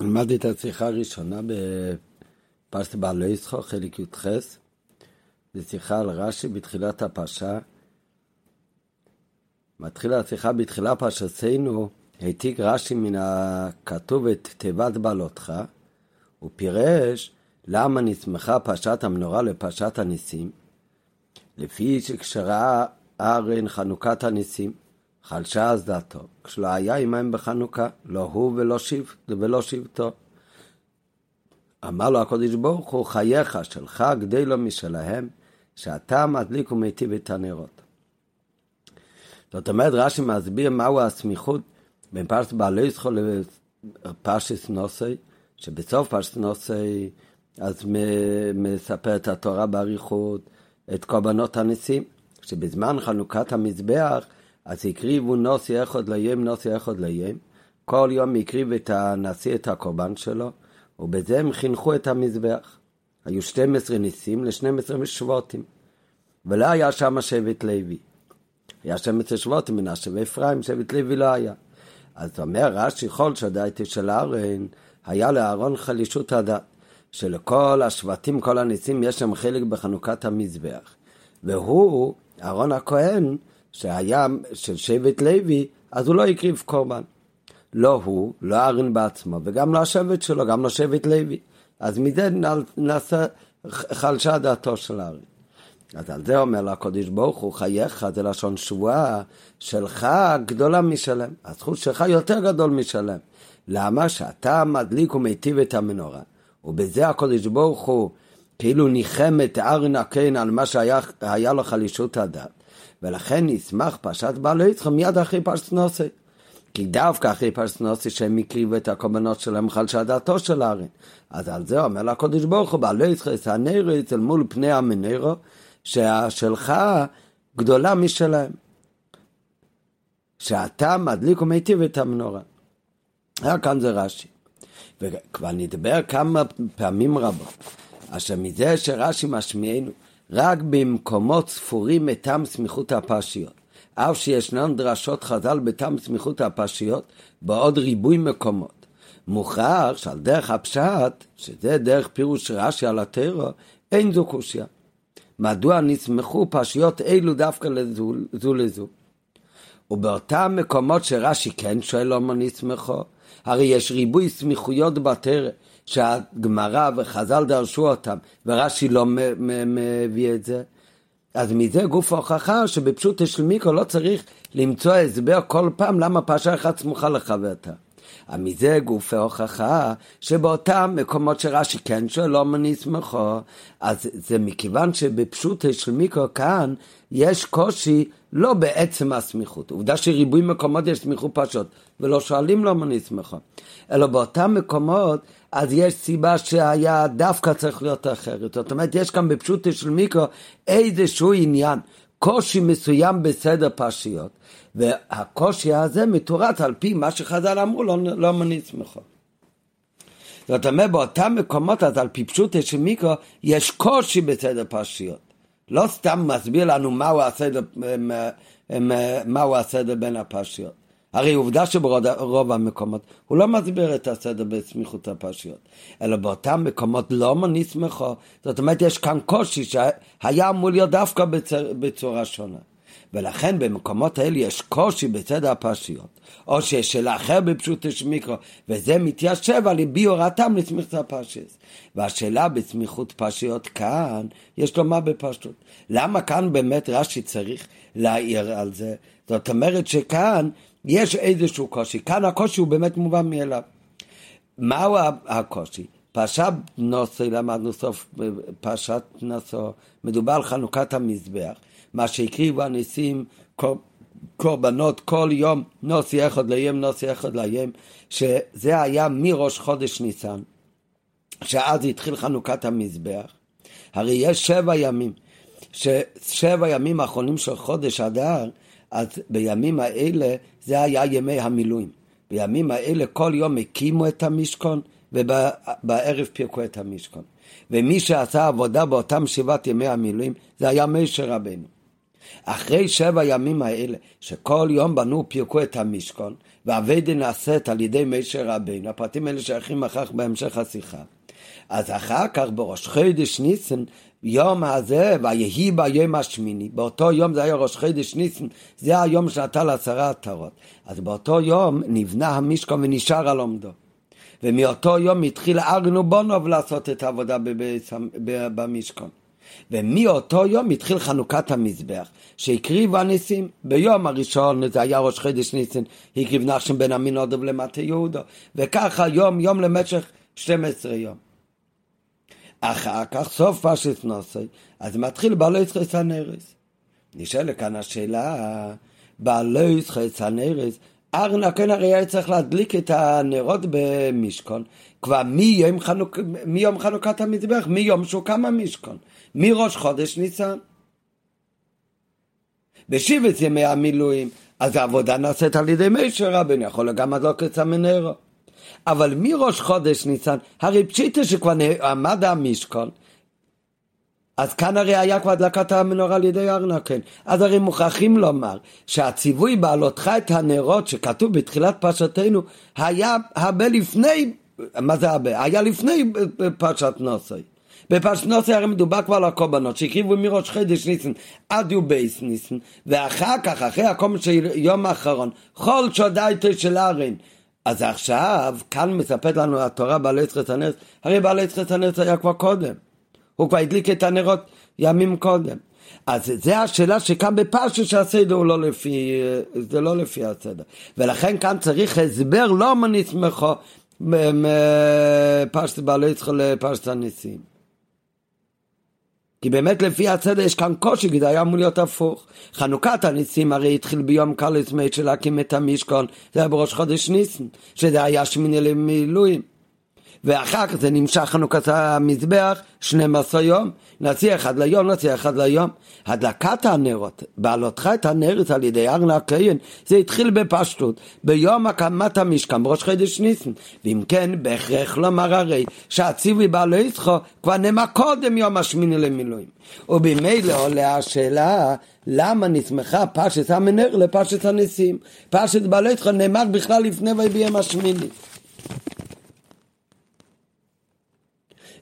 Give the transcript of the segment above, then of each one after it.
למדתי את השיחה הראשונה בפרשת בעלי ישחו, חלק י"ח. זו שיחה על רש"י בתחילת הפרשה. מתחילה השיחה בתחילה פרשתנו, העתיק רש"י מן הכתוב את תיבת בעלותך, הוא פירש למה נסמכה פרשת המנורה לפרשת הניסים, לפי שכשראה ארן חנוכת הניסים, חלשה אז דעתו, כשלא היה עמהם בחנוכה, לא הוא ולא, שיב, ולא שבטו. אמר לו הקדוש ברוך הוא, חייך שלך גדי לו משלהם, שאתה מדליק ומיטיב את הנרות. זאת אומרת, רש"י מסביר מהו הסמיכות בין פרשת בעלי ישחו לפרשת נוסי, שבסוף פרשת נוסי אז מספר את התורה באריכות, את קורבנות הניסים, שבזמן חנוכת המזבח אז הקריבו נוסי אחד לים, נוסי אחד לים. כל יום הקריב את הנשיא את הקורבן שלו, ובזה הם חינכו את המזבח. היו 12 ניסים ל-12 שבטים. ולא היה שם שבט לוי. היה 12 שבטים, מנשה ואפרים, שבט לוי לא היה. אז אומר רש"י חול שדייתי של אהרן, היה לאהרון חלישות הדת, שלכל השבטים, כל הניסים, יש שם חלק בחנוכת המזבח. והוא, אהרון הכהן, שהיה של שבט לוי, אז הוא לא הקריב קורבן. לא הוא, לא אהרן בעצמו, וגם לא השבט שלו, גם לא שבט לוי. אז מזה נעשה חלשה דעתו של אהרן. אז על זה אומר לו הקדוש ברוך הוא, חייך זה לשון שבועה, שלך גדולה משלם. הזכות שלך יותר גדול משלם. למה? שאתה מדליק ומיטיב את המנורה. ובזה הקדוש ברוך הוא כאילו ניחם את ארן הקיין על מה שהיה לו חלישות הדת. ולכן נשמח פרשת בעל יצחק מיד אחרי פרשת נוסי. כי דווקא אחרי פרשת נוסי שהם הקריבו את הקורבנות שלהם חלשה דעתו של הארן. אז על זה אומר לקודש ברוך הוא, בעל יצחק הנרץ אל מול פני המנרו, שהשלך גדולה משלהם. שאתה מדליק ומיטיב את המנורה. היה כאן זה רש"י. וכבר נדבר כמה פעמים רבות, אשר מזה שרש"י משמיענו רק במקומות ספורים מטעם סמיכות הפרשיות. אף שישנן דרשות חז"ל בטעם סמיכות הפרשיות בעוד ריבוי מקומות. מוכרח שעל דרך הפשט, שזה דרך פירוש רש"י על הטרו, אין זו קושיה. מדוע נסמכו פרשיות אלו דווקא לזו, זו לזו? ובאותם מקומות שרש"י כן שואל למה נסמכו, הרי יש ריבוי סמיכויות בטרם, שהגמרא וחז"ל דרשו אותם, ורש"י לא מביא את זה. אז מזה גוף ההוכחה שבפשוט של מיקרו לא צריך למצוא הסבר כל פעם למה פרשה אחת סמוכה לחברתה. מזה גוף ההוכחה שבאותם מקומות שרש"י כן שואל לא מנסמכו, אז זה מכיוון שבפשוט של מיקרו כאן יש קושי לא בעצם הסמיכות. עובדה שריבוי מקומות יש סמיכות פשוט, ולא שואלים למה נסמכו. אלא באותם מקומות אז יש סיבה שהיה דווקא צריך להיות אחרת. זאת אומרת, יש כאן בפשוט של מיקרו איזשהו עניין, קושי מסוים בסדר פרשיות, והקושי הזה מתורץ על פי מה שחז"ל אמרו, לא, לא מניץ מחו. זאת אומרת, באותם מקומות, אז על פי פשוט של מיקרו, יש קושי בסדר פרשיות. לא סתם מסביר לנו מהו הסדר, מהו הסדר בין הפרשיות. הרי עובדה שברוב המקומות הוא לא מסביר את הסדר בסמיכות הפרשיות, אלא באותם מקומות לא נסמכו, זאת אומרת יש כאן קושי שהיה אמור להיות דווקא בצורה, בצורה שונה. ולכן במקומות האלה יש קושי בסדר הפרשיות, או שיש שאלה אחר בפשוט יש מיקרו, וזה מתיישב על ביורתם לסמיכות הפרשיות. והשאלה בסמיכות פרשיות כאן, יש לומר בפשטות. למה כאן באמת רש"י צריך להעיר על זה? זאת אומרת שכאן יש איזשהו קושי. כאן הקושי הוא באמת מובן מאליו. מהו הקושי? פרשת נוסי, למדנו סוף פרשת נוסו, מדובר על חנוכת המזבח, מה שהקריבו הניסים קורבנות כל יום, נוסי אחד לים, נוסי אחד לים, שזה היה מראש חודש ניסן, שאז התחיל חנוכת המזבח. הרי יש שבע ימים, ששבע ימים האחרונים של חודש אדר, אז בימים האלה זה היה ימי המילואים. בימים האלה כל יום הקימו את המשכון ובערב פירקו את המשכון. ומי שעשה עבודה באותם שבעת ימי המילואים זה היה מישר רבנו. אחרי שבע ימים האלה, שכל יום בנו פירקו את המשכון, והאביידה נעשית על ידי מישר רבינו, הפרטים האלה שייכים אחר כך בהמשך השיחה. אז אחר כך בראש חודש ניסן, יום הזה, ויהי ביום השמיני, באותו יום זה היה ראש חודש ניסן, זה היום שנתן עשרה עטרות. אז באותו יום נבנה המשכון ונשאר על עומדו. ומאותו יום התחיל ארנו בונוב לעשות את העבודה במשכון. ומאותו יום התחיל חנוכת המזבח, שהקריבו הניסים. ביום הראשון, זה היה ראש חודש ניסן, הקריב נחשם בן אמינודוב למטה יהודו, וככה יום יום למשך 12 יום. אחר כך, סוף פשט נוסי, אז מתחיל בעלי יצחק הנרס. נשאלה כאן השאלה, בעלי יצחק הנרס, ארנה כן הרי היה צריך להדליק את הנרות במשכון כבר מיום, חנוק, מיום חנוכת המזבח, מיום שהוא קם המשכון, מראש חודש ניסן. בשבט ימי המילואים, אז העבודה נעשית על ידי מישר רבן, יכול גם הדלוק את המנרו. אבל מראש חודש ניסן, הרי פשיטה שכבר עמד המשכון, אז כאן הרי היה כבר הדלקת המנורה על ידי ארנקן. אז הרי מוכרחים לומר שהציווי בעלותך את הנרות שכתוב בתחילת פרשתנו היה הרבה לפני, מה זה הרבה? היה לפני פרשת נוסי. בפרשת נוסי הרי מדובר כבר על הקורבנות שהקריבו מראש חודש ניסן עד יובייס ניסן ואחר כך, אחרי הקורבן של יום האחרון, כל שודייתו של ארן אז עכשיו, כאן מספרת לנו התורה בעלי צחת הנרס, הרי בעלי צחת הנרס היה כבר קודם. הוא כבר הדליק את הנרות ימים קודם. אז זה השאלה שכאן בפרשה שהסדר הוא לא לפי, זה לא לפי הסדר. ולכן כאן צריך הסבר לא מנסמכו מפרשת בעלי יצחק לפרשת הניסים. כי באמת לפי הסדר יש כאן קושי, כי זה היה אמור להיות הפוך. חנוכת הניסים הרי התחיל ביום קלס מי של להקים את המשכון, זה היה בראש חודש ניסן, שזה היה שמיני למילואים. ואחר כך זה נמשך חנוכת המזבח 12 יום, נציע אחד ליום, נציע אחד ליום. הדלקת הנרות, בעלותך את הנרת על ידי ארנה הכהן, זה התחיל בפשטות, ביום הקמת המשכן, בראש חודש ניסן. ואם כן, בהכרח לומר הרי שהציווי בעלו יצחו כבר נאמר קודם יום השמיני למילואים. ובמילא עולה השאלה למה נסמכה פשט המנר לפשט הניסים. פשט בעלו יצחו נאמר בכלל לפני ויביהם השמיני.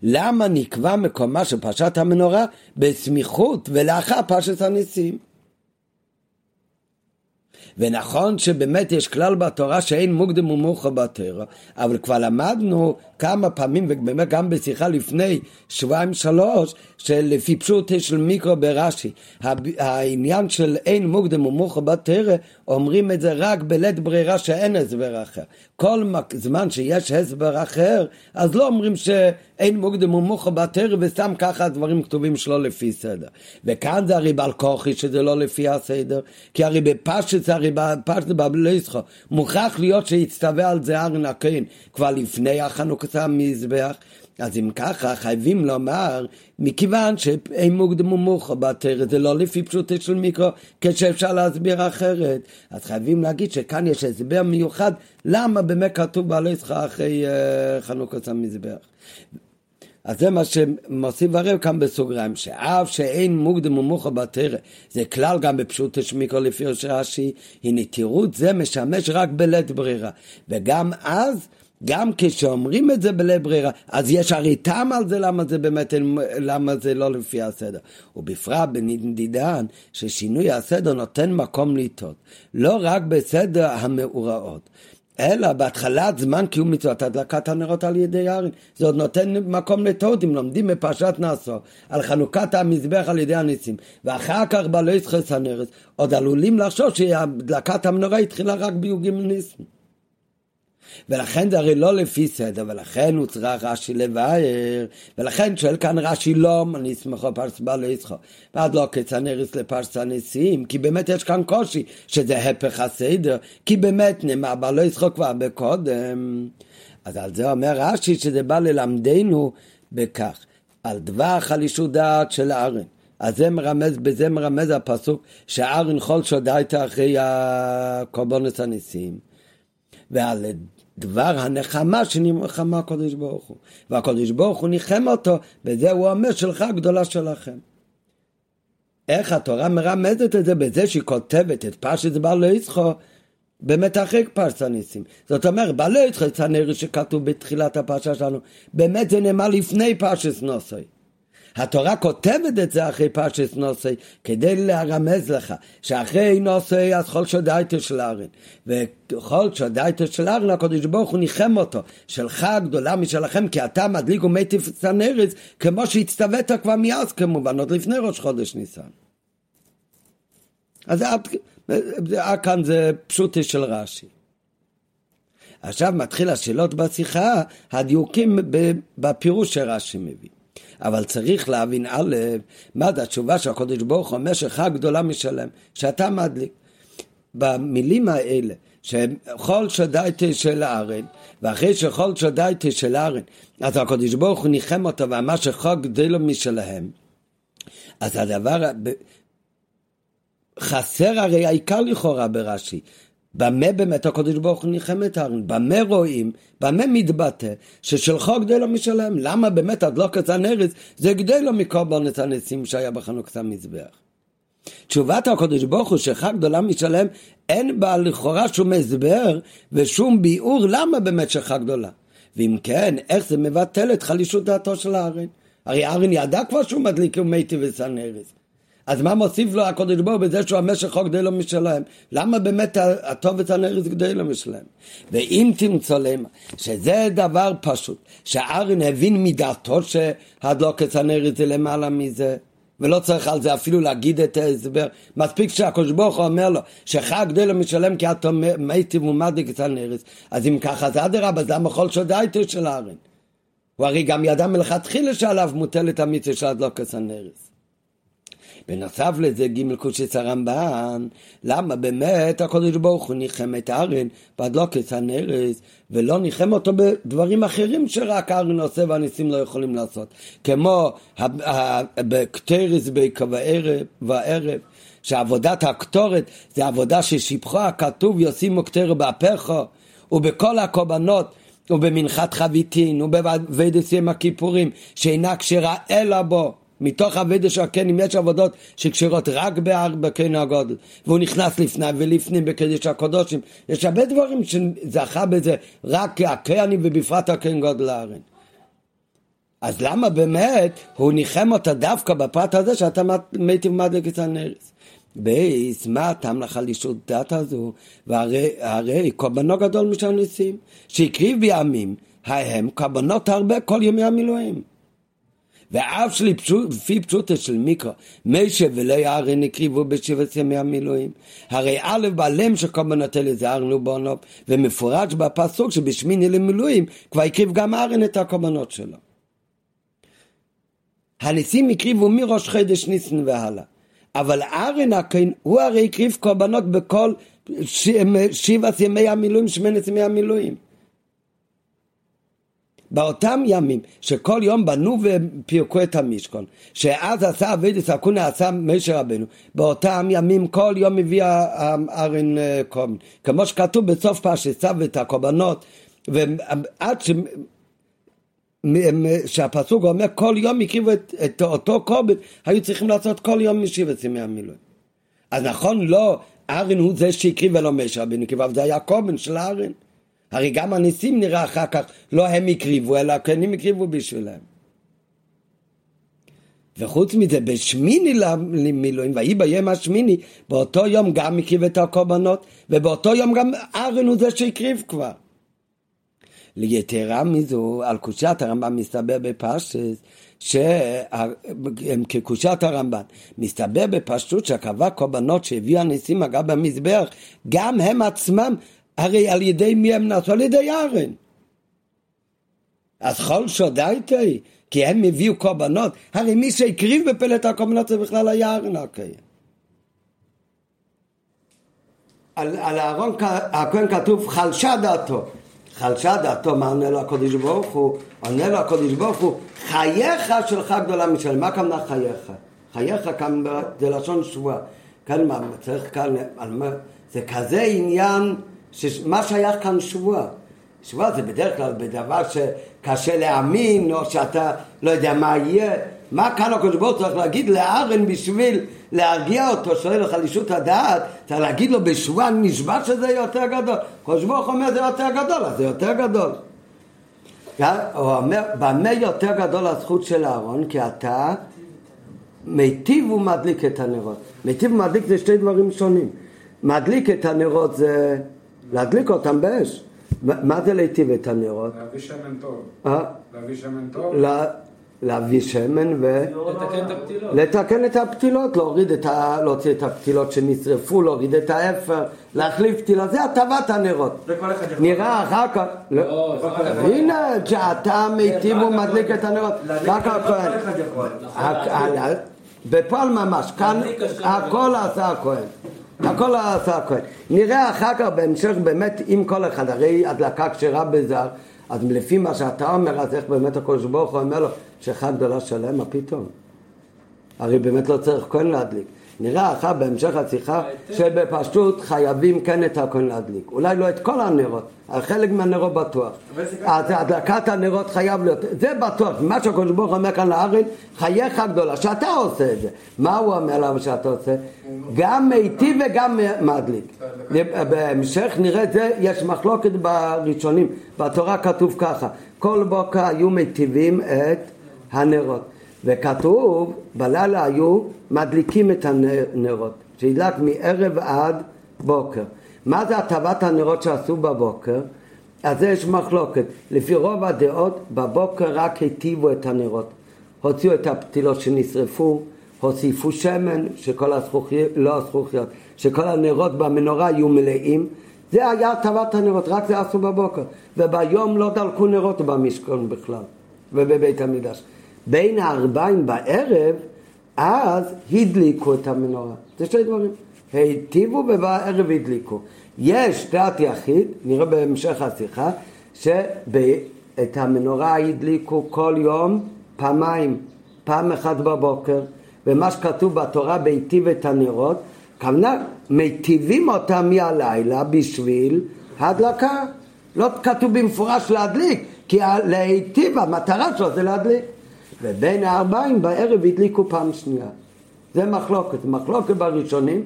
למה נקבע מקומה של פרשת המנורה בסמיכות ולאחר פרשת הניסים? ונכון שבאמת יש כלל בתורה שאין מוקדם ומאוחר בתורה, אבל כבר למדנו כמה פעמים, ובאמת גם בשיחה לפני שבועיים שלוש, שלפי פשוט של מיקרו ברש"י, העניין של אין מוקדם ומאוחר בתורה, אומרים את זה רק בלית ברירה שאין הסבר אחר. כל זמן שיש הסבר אחר, אז לא אומרים שאין מוקדם ומאוחר בתורה, וסתם ככה הדברים כתובים שלא לפי סדר. וכאן זה הרי בעל כוחי שזה לא לפי הסדר, כי הרי בפשט הרי בפשט בבליסחו, מוכרח להיות שיצטווה על זה ארן הכהן כבר לפני החנוכת המזבח. אז אם ככה חייבים לומר, מכיוון שאין מוקדם ומאוחר בתרא, זה לא לפי פשוטו של מיקרו, כשאפשר להסביר אחרת. אז חייבים להגיד שכאן יש הסבר מיוחד, למה באמת כתוב בעלי שכר אחרי uh, חנוכת המזבח. אז זה מה שמוסיף הרב כאן בסוגריים, שאף שאין מוקדם ומאוחר בתרא, זה כלל גם בפשוט שמיקרו לפי רש"י, הנה תירוץ זה משמש רק בלית ברירה. וגם אז גם כשאומרים את זה בלית ברירה, אז יש הרי טעם על זה למה זה באמת, למה זה לא לפי הסדר. ובפרט בנדידן, ששינוי הסדר נותן מקום לטעות. לא רק בסדר המאורעות. אלא בהתחלת זמן קיום מצוות הדלקת הנרות על ידי הארין. זה עוד נותן מקום לטעות אם לומדים בפרשת נאסו על חנוכת המזבח על ידי הניסים ואחר כך בלא יסחס הנרס עוד עלולים לחשוב שהדלקת המנורה התחילה רק בי"ג ניסים. ולכן זה הרי לא לפי סדר, ולכן הוא צריך רש"י לבאר, ולכן שואל כאן רש"י לא נסמכו פרס בעל יצחו, ועד לא כצנרס לפרס הניסים, כי באמת יש כאן קושי, שזה הפך הסדר, כי באמת נאמר בעל יצחו כבר בקודם. אז על זה אומר רש"י שזה בא ללמדנו בכך, על דבר חלישות דעת של ארן. אז זה מרמז, בזה מרמז הפסוק שארן כל שודייתא אחרי הקורבנות הניסים. ועל דבר הנחמה שנלחמה הקדוש ברוך הוא. והקדוש ברוך הוא ניחם אותו, וזה הוא אומר שלך הגדולה שלכם. איך התורה מרמזת את זה בזה שהיא כותבת את פרשת בעל יצחו באמת אחרי פרשת הניסים. זאת אומרת, בעל יצחו צנרי שכתוב בתחילת הפרשה שלנו, באמת זה נאמר לפני פרשת נוסוי. התורה כותבת את זה אחרי פרשת נוסי, כדי לרמז לך שאחרי נוסי אז כל שודייתו של ארן. וכל שודייתו של ארן, הקדוש ברוך הוא ניחם אותו, שלך גדולה משלכם, כי אתה מדליק ומטיף את הנרץ, כמו שהצטווית כבר מאז כמובן, עוד לפני ראש חודש ניסן. אז עד כאן זה פשוטי של רש"י. עכשיו מתחיל השאלות בשיחה, הדיוקים בפירוש שרש"י מביא. אבל צריך להבין א', מה זה התשובה של הקודש ברוך הוא שחג גדולה משלם, שאתה מדליק. במילים האלה, שכל שדייתי של הארן, ואחרי שכל שדייתי של הארן, אז הקודש ברוך הוא ניחם אותו ואמר שחג גדלו משלהם, אז הדבר, חסר הרי העיקר לכאורה ברש"י, במה באמת הקדוש ברוך הוא ניחם את הארון? במה רואים? במה מתבטא? ששלחו גדלו משלם. למה באמת הדלוקת הנרץ זה גדלו מקורבנות הניסים שהיה בחנוכת המזבח? תשובת הקדוש ברוך הוא שחג גדולה משלם אין בה לכאורה שום הסבר ושום ביאור למה באמת שחג גדולה. ואם כן, איך זה מבטל את חלישות דעתו של הארן? הרי הארן ידע כבר שהוא מדליק ומתי וסנרס. אז מה מוסיף לו הקודש ברוך בזה שהוא המשך חוק די לא משלם? למה באמת הטוב את הנרס כדי לא משלם? ואם תמצא למה, שזה דבר פשוט, שארן הבין מדעתו שהדלוקת הנרס זה למעלה מזה, ולא צריך על זה אפילו להגיד את ההסבר. מספיק שהקדוש ברוך הוא אומר לו שחג די לא משלם כי אתה מיטיב ומדליק את הנרס. אז אם ככה אז אדרבה, זה המחול שודאיתו של הארן. הוא הרי גם ידע מלכתחילה שעליו מוטלת המצווה של הדלוקת הנרס. בנוסף לזה ג' קושס הרמב"ן, למה באמת הקדוש ברוך הוא ניחם את הארן בהדלוקת הנרס, ולא ניחם אותו בדברים אחרים שרק הארן עושה והניסים לא יכולים לעשות, כמו בקטרס בעיקר וערב, שעבודת הקטורת זה עבודה ששיבחו הכתוב ישימו קטר באפיך ובכל הקורבנות ובמנחת חביתין ובוודס יום הכיפורים שאינה כשרה אלא בו מתוך אבדה של הקנים יש עבודות שקשורות רק בארבע קן הגודל. והוא נכנס לפני ולפנים בקדש הקודשים. יש הרבה דברים שזכה בזה רק הקנים ובפרט הקן גודל הארן. אז למה באמת הוא ניחם אותה דווקא בפרט הזה שאתה מיטיב מדליק את הנרס בייס, מה הטעם לחלישות דת הזו? והרי קורבנו גדול משל ניסים שהקריב בימים ההם קורבנות הרבה כל ימי המילואים ואף שלפי פשוטה של מיקרו, משה ולא הרי נקריבו בשבעת ימי המילואים. הרי א' בעלם אלה זה ארנו בונוב, ומפורש בפסוק שבשמיני למילואים כבר הקריב גם ארן את הקורבנות שלו. הניסים הקריבו מראש חודש ניסן והלאה. אבל ארן הכהן, הוא הרי הקריב קורבנות בכל שבעת ימי המילואים, שמונת ימי המילואים. באותם ימים שכל יום בנו ופירקו את המשכון, שאז עשה אבידס אקונה עשה משה רבנו, באותם ימים כל יום מביא ארן אה, קומן, כמו שכתוב בסוף פרשת צו את הקורבנות, ועד ש... שהפסוק אומר כל יום הקריבו את, את אותו קורבן, היו צריכים לעשות כל יום משבעת ימי המילואים. אז נכון, לא, ארן הוא זה שהקריב ולא משה רבנו, כי זה היה קורבן של ארן. הרי גם הניסים נראה אחר כך, לא הם הקריבו, אלא הכהנים הקריבו בשבילם. וחוץ מזה, בשמיני למילואים, ויהי ביום השמיני, באותו יום גם הקריב את הקורבנות, ובאותו יום גם ארן הוא זה שהקריב כבר. ליתרה מזו, על קושת הרמב"ם מסתבר בפשטס, כקושת הרמב"ן, מסתבר בפשטות שהקרבה קורבנות שהביאו הניסים אגב במזבח, גם הם עצמם הרי על ידי מי הם נעשו? על ידי ארן. אז כל שודייתי, כי הם הביאו קורבנות, הרי מי שהקריב בפלט הקורבנות זה בכלל היה ארן אוקיי. על, על אהרון הכהן כתוב חלשה דעתו. חלשה דעתו, מה עונה לו הקודש ברוך הוא? עונה לו הקודש ברוך הוא, חייך שלך גדולה משלם. מה כמנה חייך? חייך כאן זה לשון שבועה. כאן מה, צריך כאן, זה כזה עניין שמה שייך כאן שבועה? שבועה זה בדרך כלל בדבר שקשה להאמין, או שאתה לא יודע מה יהיה, מה כאן הקדוש ברוך הוא צריך להגיד לארן בשביל להרגיע אותו, שואל לחלישות הדעת, צריך להגיד לו בשבועה נשבע שזה יותר גדול. הקדוש ברוך אומר זה יותר גדול, אז זה יותר גדול. הוא אומר, במה יותר גדול הזכות של אהרון? כי אתה מיטיב ומדליק את הנרות. מיטיב ומדליק זה שתי דברים שונים. מדליק את הנרות זה להדליק אותם באש. מה זה להיטיב את הנרות? להביא שמן טוב. אה? להביא שמן טוב? להביא שמן ו... לתקן את הפתילות. לתקן את הפתילות, להוריד את ה... להוציא את הפתילות שנשרפו, להוריד את האפר, להחליף פתילות, זה הטבת הנרות. נראה אחר כך... לא, הכהן. הנה, שאתה מיטיב ומדליק את הנרות, רק הכהן. בפועל ממש, כאן. הכל עשה הכהן. הכל עשה הכהן. נראה אחר כך בהמשך באמת עם כל אחד, הרי הדלקה כשרה בזר, אז לפי מה שאתה אומר, אז איך באמת הקדוש ברוך הוא אומר לו, שכה גדולה שלם, מה פתאום? הרי באמת לא צריך כהן להדליק. נראה אחר בהמשך השיחה שבפשטות חייבים כן את הכהן להדליק. אולי לא את כל הנרות, אבל חלק מהנרות בטוח. אז הדלקת הנרות חייב להיות, זה בטוח. מה שהקדוש ברוך הוא אומר כאן לארן, חייך גדולה, שאתה עושה את זה. מה הוא אומר למה שאתה עושה? גם מיטיב וגם מדליק. בהמשך נראה את זה, יש מחלוקת בראשונים. בתורה כתוב ככה, כל בוקר היו מיטיבים את הנרות. וכתוב, בלילה היו מדליקים את הנרות, שידלק מערב עד בוקר. מה זה הטבת הנרות שעשו בבוקר? אז יש מחלוקת. לפי רוב הדעות, בבוקר רק היטיבו את הנרות. הוציאו את הפתילות שנשרפו, הוסיפו שמן, שכל הזכוכיות, לא הזכוכיות, שכל הנרות במנורה יהיו מלאים. זה היה הטבת הנרות, רק זה עשו בבוקר. וביום לא דלקו נרות במשכון בכלל, ובבית המקדש. בין הארבעים בערב, אז הדליקו את המנורה. זה שני דברים. היטיבו ובערב הדליקו. יש דת יחיד, נראה בהמשך השיחה, שאת המנורה הדליקו כל יום פעמיים, פעם אחת בבוקר, ומה שכתוב בתורה בהיטיב את הנרות, כוונה מיטיבים אותם מהלילה בשביל הדלקה. לא כתוב במפורש להדליק, כי להיטיב, המטרה שלו זה להדליק. ובין הארבעים בערב הדליקו פעם שנייה. זה מחלוקת, מחלוקת בראשונים,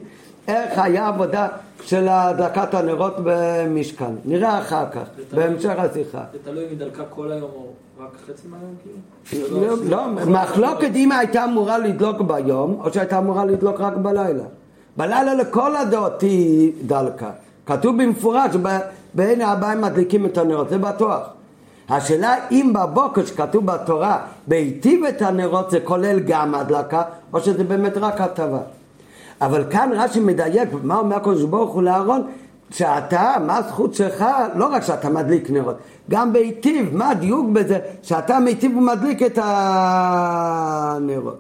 איך היה עבודה של הדלקת הנרות במשכן. נראה אחר כך, בהמשך השיחה. זה תלוי אם היא דלקה כל היום או רק חצי מהיום כאילו? לא, לא, מחלוקת אם הייתה אמורה לדלוק ביום, או שהייתה אמורה לדלוק רק בלילה. בלילה לכל הדעות היא דלקה. כתוב במפורש, בין הארבעים מדליקים את הנרות, זה בטוח. השאלה אם בבוקר שכתוב בתורה בהיטיב את הנרות זה כולל גם הדלקה או שזה באמת רק הטבה. אבל כאן רש"י מדייק, מה אומר הקדוש ברוך הוא לאהרון? שאתה, מה הזכות שלך? לא רק שאתה מדליק נרות, גם בהיטיב, מה הדיוק בזה? שאתה מיטיב ומדליק את הנרות.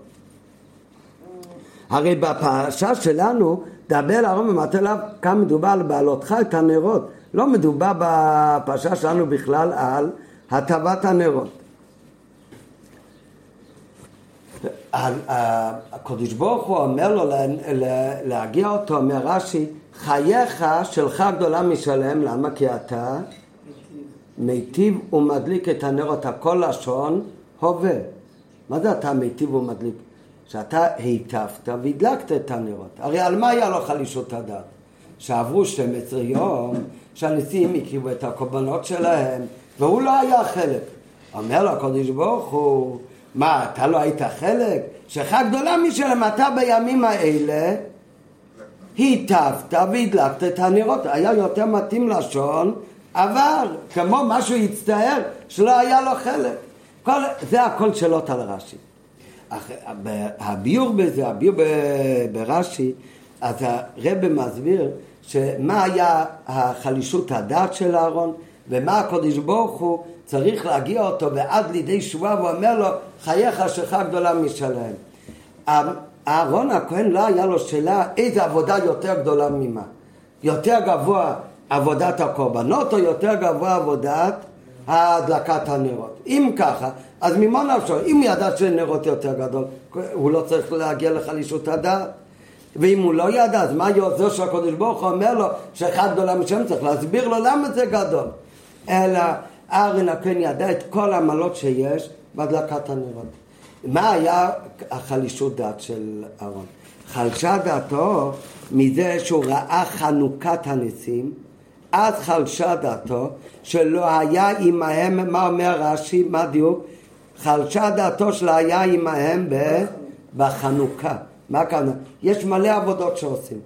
הרי בפרשה שלנו, דבר לאהרון ומטה אליו, כאן מדובר על בעלותך את הנרות. לא מדובר בפרשה שלנו בכלל על הטבת הנרות. הקדוש ברוך הוא אומר לו להגיע אותו, אומר רש"י, חייך שלך גדולה משלם, למה? כי אתה מיטיב ומדליק את הנרות, הכל לשון הווה. מה זה אתה מיטיב ומדליק? שאתה היטבת והדלקת את הנרות. הרי על מה היה לו חלישות הדעת? שעברו 12 יום, שהנשיאים הקריבו את הקורבנות שלהם, והוא לא היה חלק. אומר לו הקדוש ברוך הוא, מה, אתה לא היית חלק? שלך גדולה משלם, אתה בימים האלה היטבת והדלקת את הנרות. היה יותר מתאים לשון עבר, כמו משהו הצטער שלא היה לו חלק. כל, זה הכל שאלות על רש"י. הביור בזה, הביור ברש"י, אז הרב מסביר שמה היה החלישות הדעת של אהרון ומה הקדוש ברוך הוא צריך להגיע אותו ועד לידי שבועה ואומר לו חייך שלך גדולה משלהם. אהרון הכהן לא היה לו שאלה איזה עבודה יותר גדולה ממה. יותר גבוה עבודת הקורבנות או יותר גבוה עבודת הדלקת הנרות. אם ככה, אז ממה נפשו? אם הוא ידע שנרות יותר גדול, הוא לא צריך להגיע לחלישות הדעת. ואם הוא לא ידע, אז מה יעזור שהקדוש ברוך הוא אומר לו שאחד גדולה משם צריך להסביר לו למה זה גדול. אלא ארן הכהן ידע את כל העמלות שיש בהדלקת הנרות. מה היה החלישות דעת של אהרון? חלשה דעתו מזה שהוא ראה חנוכת הניסים, אז חלשה דעתו שלא היה עמהם, מה אומר רש"י, מה דיוק? חלשה דעתו שלא היה עמהם בחנוכה. מה הכוונה? יש מלא עבודות שעושים,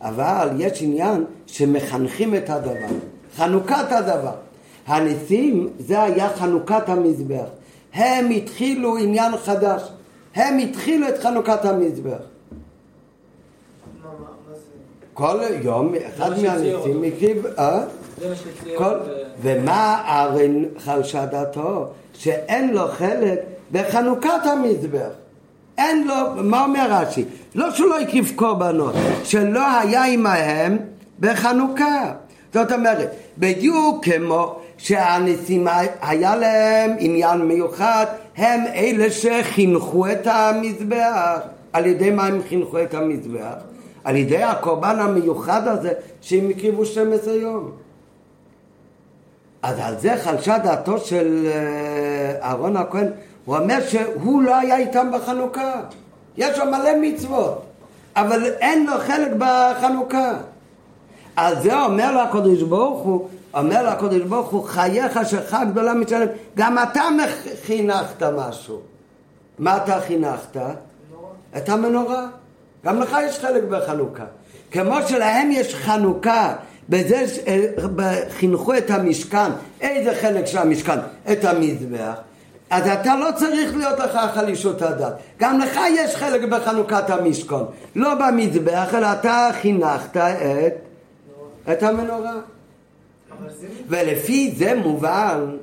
אבל יש עניין שמחנכים את הדבר, חנוכת הדבר. הניסים זה היה חנוכת המזבח. הם התחילו עניין חדש, הם התחילו את חנוכת המזבח. כל יום אחד מהניסים הקריב, אה? כל, ומה ארן חלשה דעתו? שאין לו חלק בחנוכת המזבח. אין לו, מה אומר רש"י? לא שהוא לא הקריב קורבנות, שלא היה עמהם בחנוכה. זאת אומרת, בדיוק כמו שהנשיאים היה להם עניין מיוחד, הם אלה שחינכו את המזבח. על ידי מה הם חינכו את המזבח? על ידי הקורבן המיוחד הזה שהם הקריבו 12 יום. אז על זה חלשה דעתו של אה, אהרון הכהן, הוא אומר שהוא לא היה איתם בחנוכה. יש לו מלא מצוות, אבל אין לו חלק בחנוכה. על זה אומר לו הקדוש ברוך הוא, אומר לו הקדוש ברוך הוא, חייך שחג גדולה מצלם, גם אתה חינכת משהו. מה אתה חינכת? את המנורה. גם לך יש חלק בחנוכה. כמו שלהם יש חנוכה בזה שחינכו את המשכן, איזה חלק של המשכן? את המזבח. אז אתה לא צריך להיות לך חלישות הדת. גם לך יש חלק בחנוכת המשכון. לא במזבח, אלא אתה חינכת את, את המנורה. ולפי זה מובן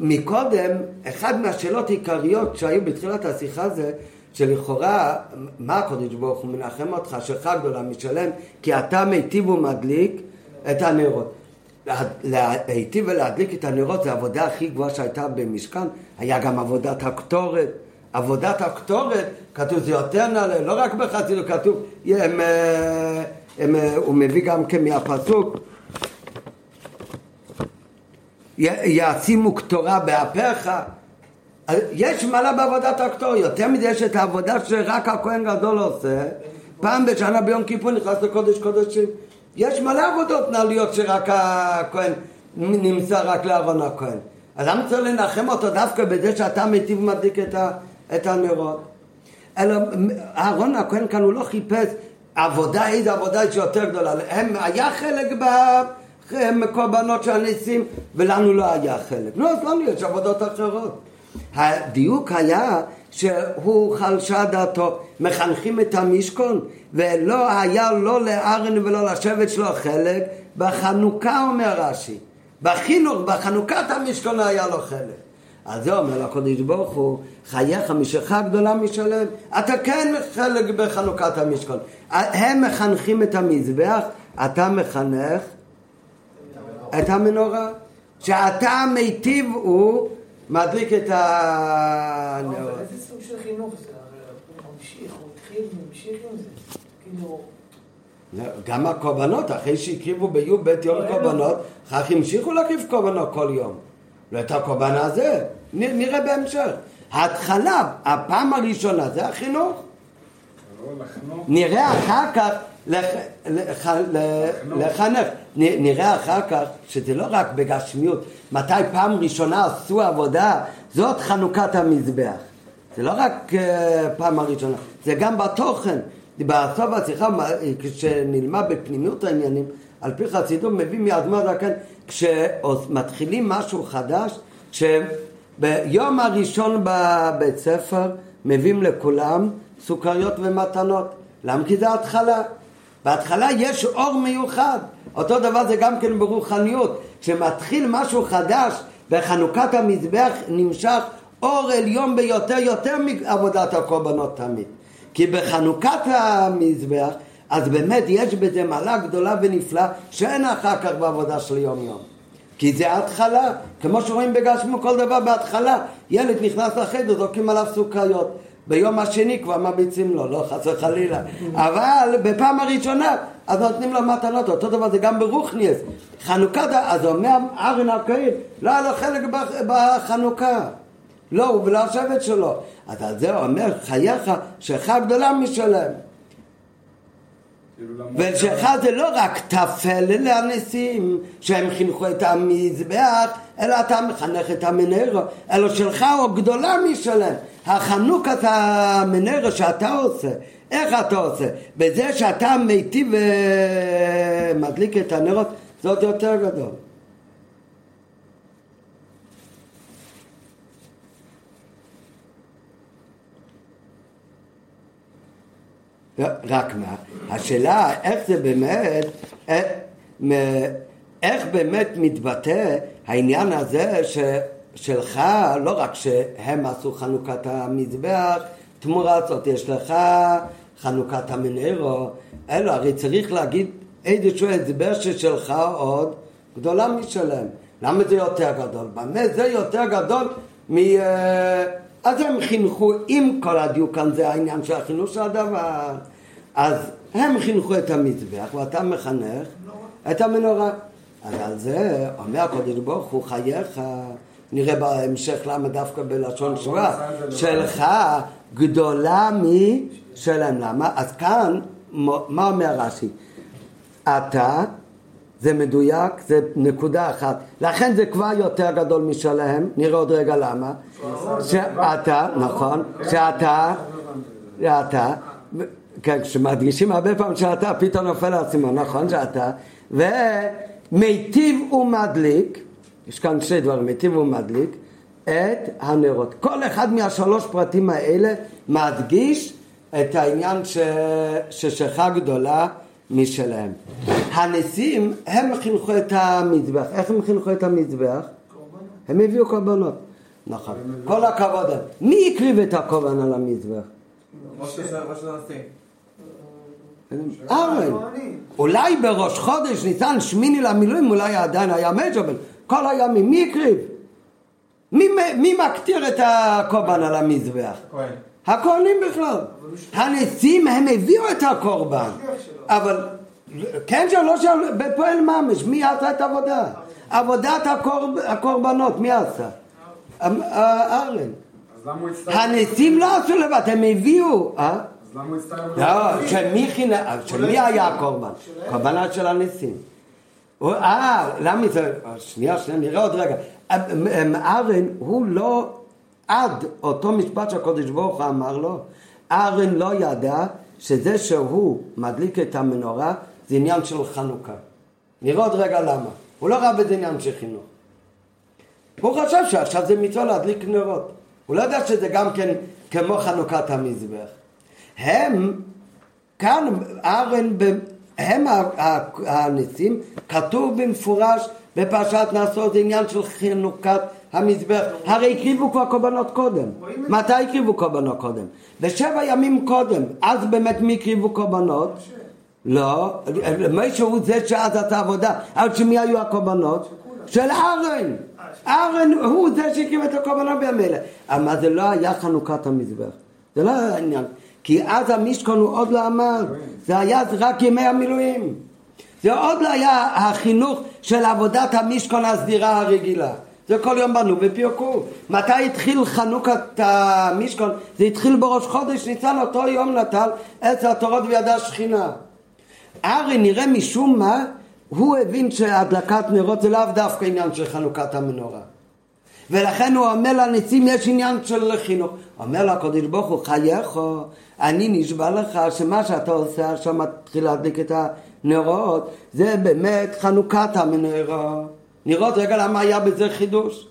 מקודם, אחד מהשאלות העיקריות שהיו בתחילת השיחה זה שלכאורה, מה הקדוש ברוך הוא מנחם אותך, שלך גדולה משלם, כי אתה מיטיב ומדליק את הנרות. להיטיב ולהדליק את הנרות זה העבודה הכי גבוהה שהייתה במשכן, היה גם עבודת הקטורת. עבודת הקטורת, כתוב זה יותר נעלה, לא רק בחסידות, כתוב, הם, הם, הוא מביא גם כן מהפסוק, ישימו קטורה באפיך, יש מעלה בעבודת הקטור, יותר מזה יש את העבודה שרק הכהן גדול עושה, פעם בשנה ביום כיפור נכנס לקודש קודשים. יש מלא עבודות נעליות שרק הכהן נמצא רק לארון הכהן. אז למה צריך לנחם אותו דווקא בזה שאתה מיטיב ומדליק את, את הנרות? אלא אהרון הכהן כאן הוא לא חיפש עבודה, איזה עבודה יש יותר גדולה. הם, היה חלק בקורבנות של הניסים ולנו לא היה חלק. לא, אז לנו יש עבודות אחרות. הדיוק היה שהוא חלשה דעתו, מחנכים את המשכון, ולא היה לא לארן ולא לשבט שלו חלק, בחנוכה אומר רש"י, בחינוך, בחנוכת המשכון היה לו חלק. אז זה אומר לקודש ברוך הוא, חייך משכה גדולה משלם, אתה כן חלק בחנוכת המשכון. הם מחנכים את המזבח, אתה מחנך את המנורה. שאתה מיטיב הוא מדליק את הנרות. איזה סוג של חינוך זה? הוא ממשיך, הוא התחיל וממשיך עם זה. כאילו... גם הקורבנות, אחרי שהקריבו בי"ב יום לא, קורבנות, אחר כך המשיכו להקריב קורבנות כל יום. לא את הקורבן הזה, נראה בהמשך. ההתחלה, הפעם הראשונה, זה החינוך. נראה אחר כך לחנך. נראה אחר כך שזה לא רק בגשמיות, מתי פעם ראשונה עשו עבודה, זאת חנוכת המזבח. זה לא רק אה, פעם הראשונה, זה גם בתוכן. בסוף השיחה, כשנלמד בפנימיות העניינים, על פי חסידות מביא מאדמות הכן, כשמתחילים משהו חדש, שביום הראשון בבית ספר מביאים לכולם סוכריות ומתנות. למה? כי זה התחלה. בהתחלה יש אור מיוחד. אותו דבר זה גם כן ברוחניות. כשמתחיל משהו חדש וחנוכת המזבח נמשך אור עליון ביותר, יותר מעבודת הקורבנות תמיד. כי בחנוכת המזבח, אז באמת יש בזה מעלה גדולה ונפלאה שאין אחר כך בעבודה של יום יום. כי זה התחלה, כמו שרואים בגשמו כל דבר בהתחלה, ילד נכנס לחדר, זורקים עליו סוכריות. ביום השני כבר מרביצים לו, לא חס וחלילה. אבל בפעם הראשונה, אז נותנים לו מתנות, אותו דבר זה גם ברוכניאס. חנוכת, אז אומר ארן הכהן, לא היה לו חלק בחנוכה. לא הוא ולא השבט שלו. אז על זה אומר, חייך שלך גדולה משלם. ושלך זה לא רק תפל הנשיאים שהם חינכו את המזבח, אלא אתה מחנך את המנרו, אלא שלך הוא גדולה משלם. החנוכת המנרו שאתה עושה, איך אתה עושה? בזה שאתה מיטיב ומדליק את הנרות, זאת יותר גדול. רק מה, השאלה איך זה באמת, איך, באמת מתבטא העניין הזה ש, שלך, לא רק שהם עשו חנוכת המזבח, תמורת זאת יש לך חנוכת המנרו, אלא הרי צריך להגיד איזשהו הסבר ששלך עוד גדולה משלם. למה זה יותר גדול? במה זה יותר גדול מ... אז הם חינכו, עם כל הדיוק כאן זה העניין של החינוך של הדבר. אז הם חינכו את המזבח ואתה מחנך את המנורה. אז על זה אומר הקודש ברוך הוא חייך, נראה בהמשך למה דווקא בלשון שורה, שלך גדולה משלם. למה? אז כאן, מה אומר רש"י? אתה, זה מדויק, זה נקודה אחת. לכן זה כבר יותר גדול משלהם, נראה עוד רגע למה. שאתה, נכון, שאתה, שאתה, כן, כשמדגישים הרבה פעמים שאתה, פתאום נופל האסימון, נכון שאתה, ומיטיב ומדליק, יש כאן שני דברים, מיטיב ומדליק, את הנרות. כל אחד מהשלוש פרטים האלה מדגיש את העניין ש... ששכה גדולה משלהם. הנשיאים, הם חינכו את המזבח. איך הם חינכו את המזבח? הם הביאו קורבנות. נכון. כל הכבוד. מי הקריב את הקורבן על המזבח? ארן. אולי בראש חודש ניסן שמיני למילואים אולי עדיין היה מג'ובל. כל הימים מי הקריב? מי, מי מקטיר את הקורבן על המזבח? הכהנים בכלל. הנשיאים הם הביאו את הקורבן. אבל כן שלא של בפועל ממש, מי עשה את העבודה? עבודת הקורב, הקורבנות, מי עשה? הצטרף? הנשיאים לא עשו לבד, הם הביאו, אה? אז למה הוא הצטרף? לא, שמי חינה, של מי היה הקורבן? קורבנה של הנשיאים. הוא- אה, למה זה, שנייה, שנייה, נראה עוד רגע. ארן הוא לא, עד אותו משפט שהקודש ברוך הוא אמר לו, ארן לא ידע שזה שהוא מדליק את המנורה זה עניין של חנוכה. נראה עוד רגע למה. הוא לא ראה בזה עניין של חינוך. הוא חשב שעכשיו זה מצווה להדליק נרות. הוא לא יודע שזה גם כן כמו חנוכת המזבח. הם, כאן ארן, הם הניסים, כתוב במפורש בפרשת נעשו זה עניין של חנוכת המזבח. הרי הקריבו כבר קורבנות קודם. מתי הקריבו קורבנות קודם? בשבע ימים קודם. אז באמת מי הקריבו קורבנות? לא, משה הוא זה שעש את העבודה, אבל שמי היו הקורבנות? של ארן. ארן הוא זה שהקים את הקורבנות בימים אלה. אבל מה זה לא היה חנוכת המזבח. זה לא היה העניין. כי אז המשכון הוא עוד לא עמד. זה היה רק ימי המילואים. זה עוד לא היה החינוך של עבודת המשכון הסדירה הרגילה. זה כל יום בנו ופירקו. מתי התחיל חנוכת המשכון? זה התחיל בראש חודש ניסן, אותו יום נטל עץ התורות וידע שכינה. ארי נראה משום מה, הוא הבין שהדלקת נרות זה לאו דווקא עניין של חנוכת המנורה. ולכן הוא אומר לנצים יש עניין של חינוך. אומר לו הקדוש ברוך הוא חייכו, אני נשבע לך שמה שאתה עושה עכשיו מתחיל להדליק את הנרות, זה באמת חנוכת המנורה. נראות רגע למה היה בזה חידוש.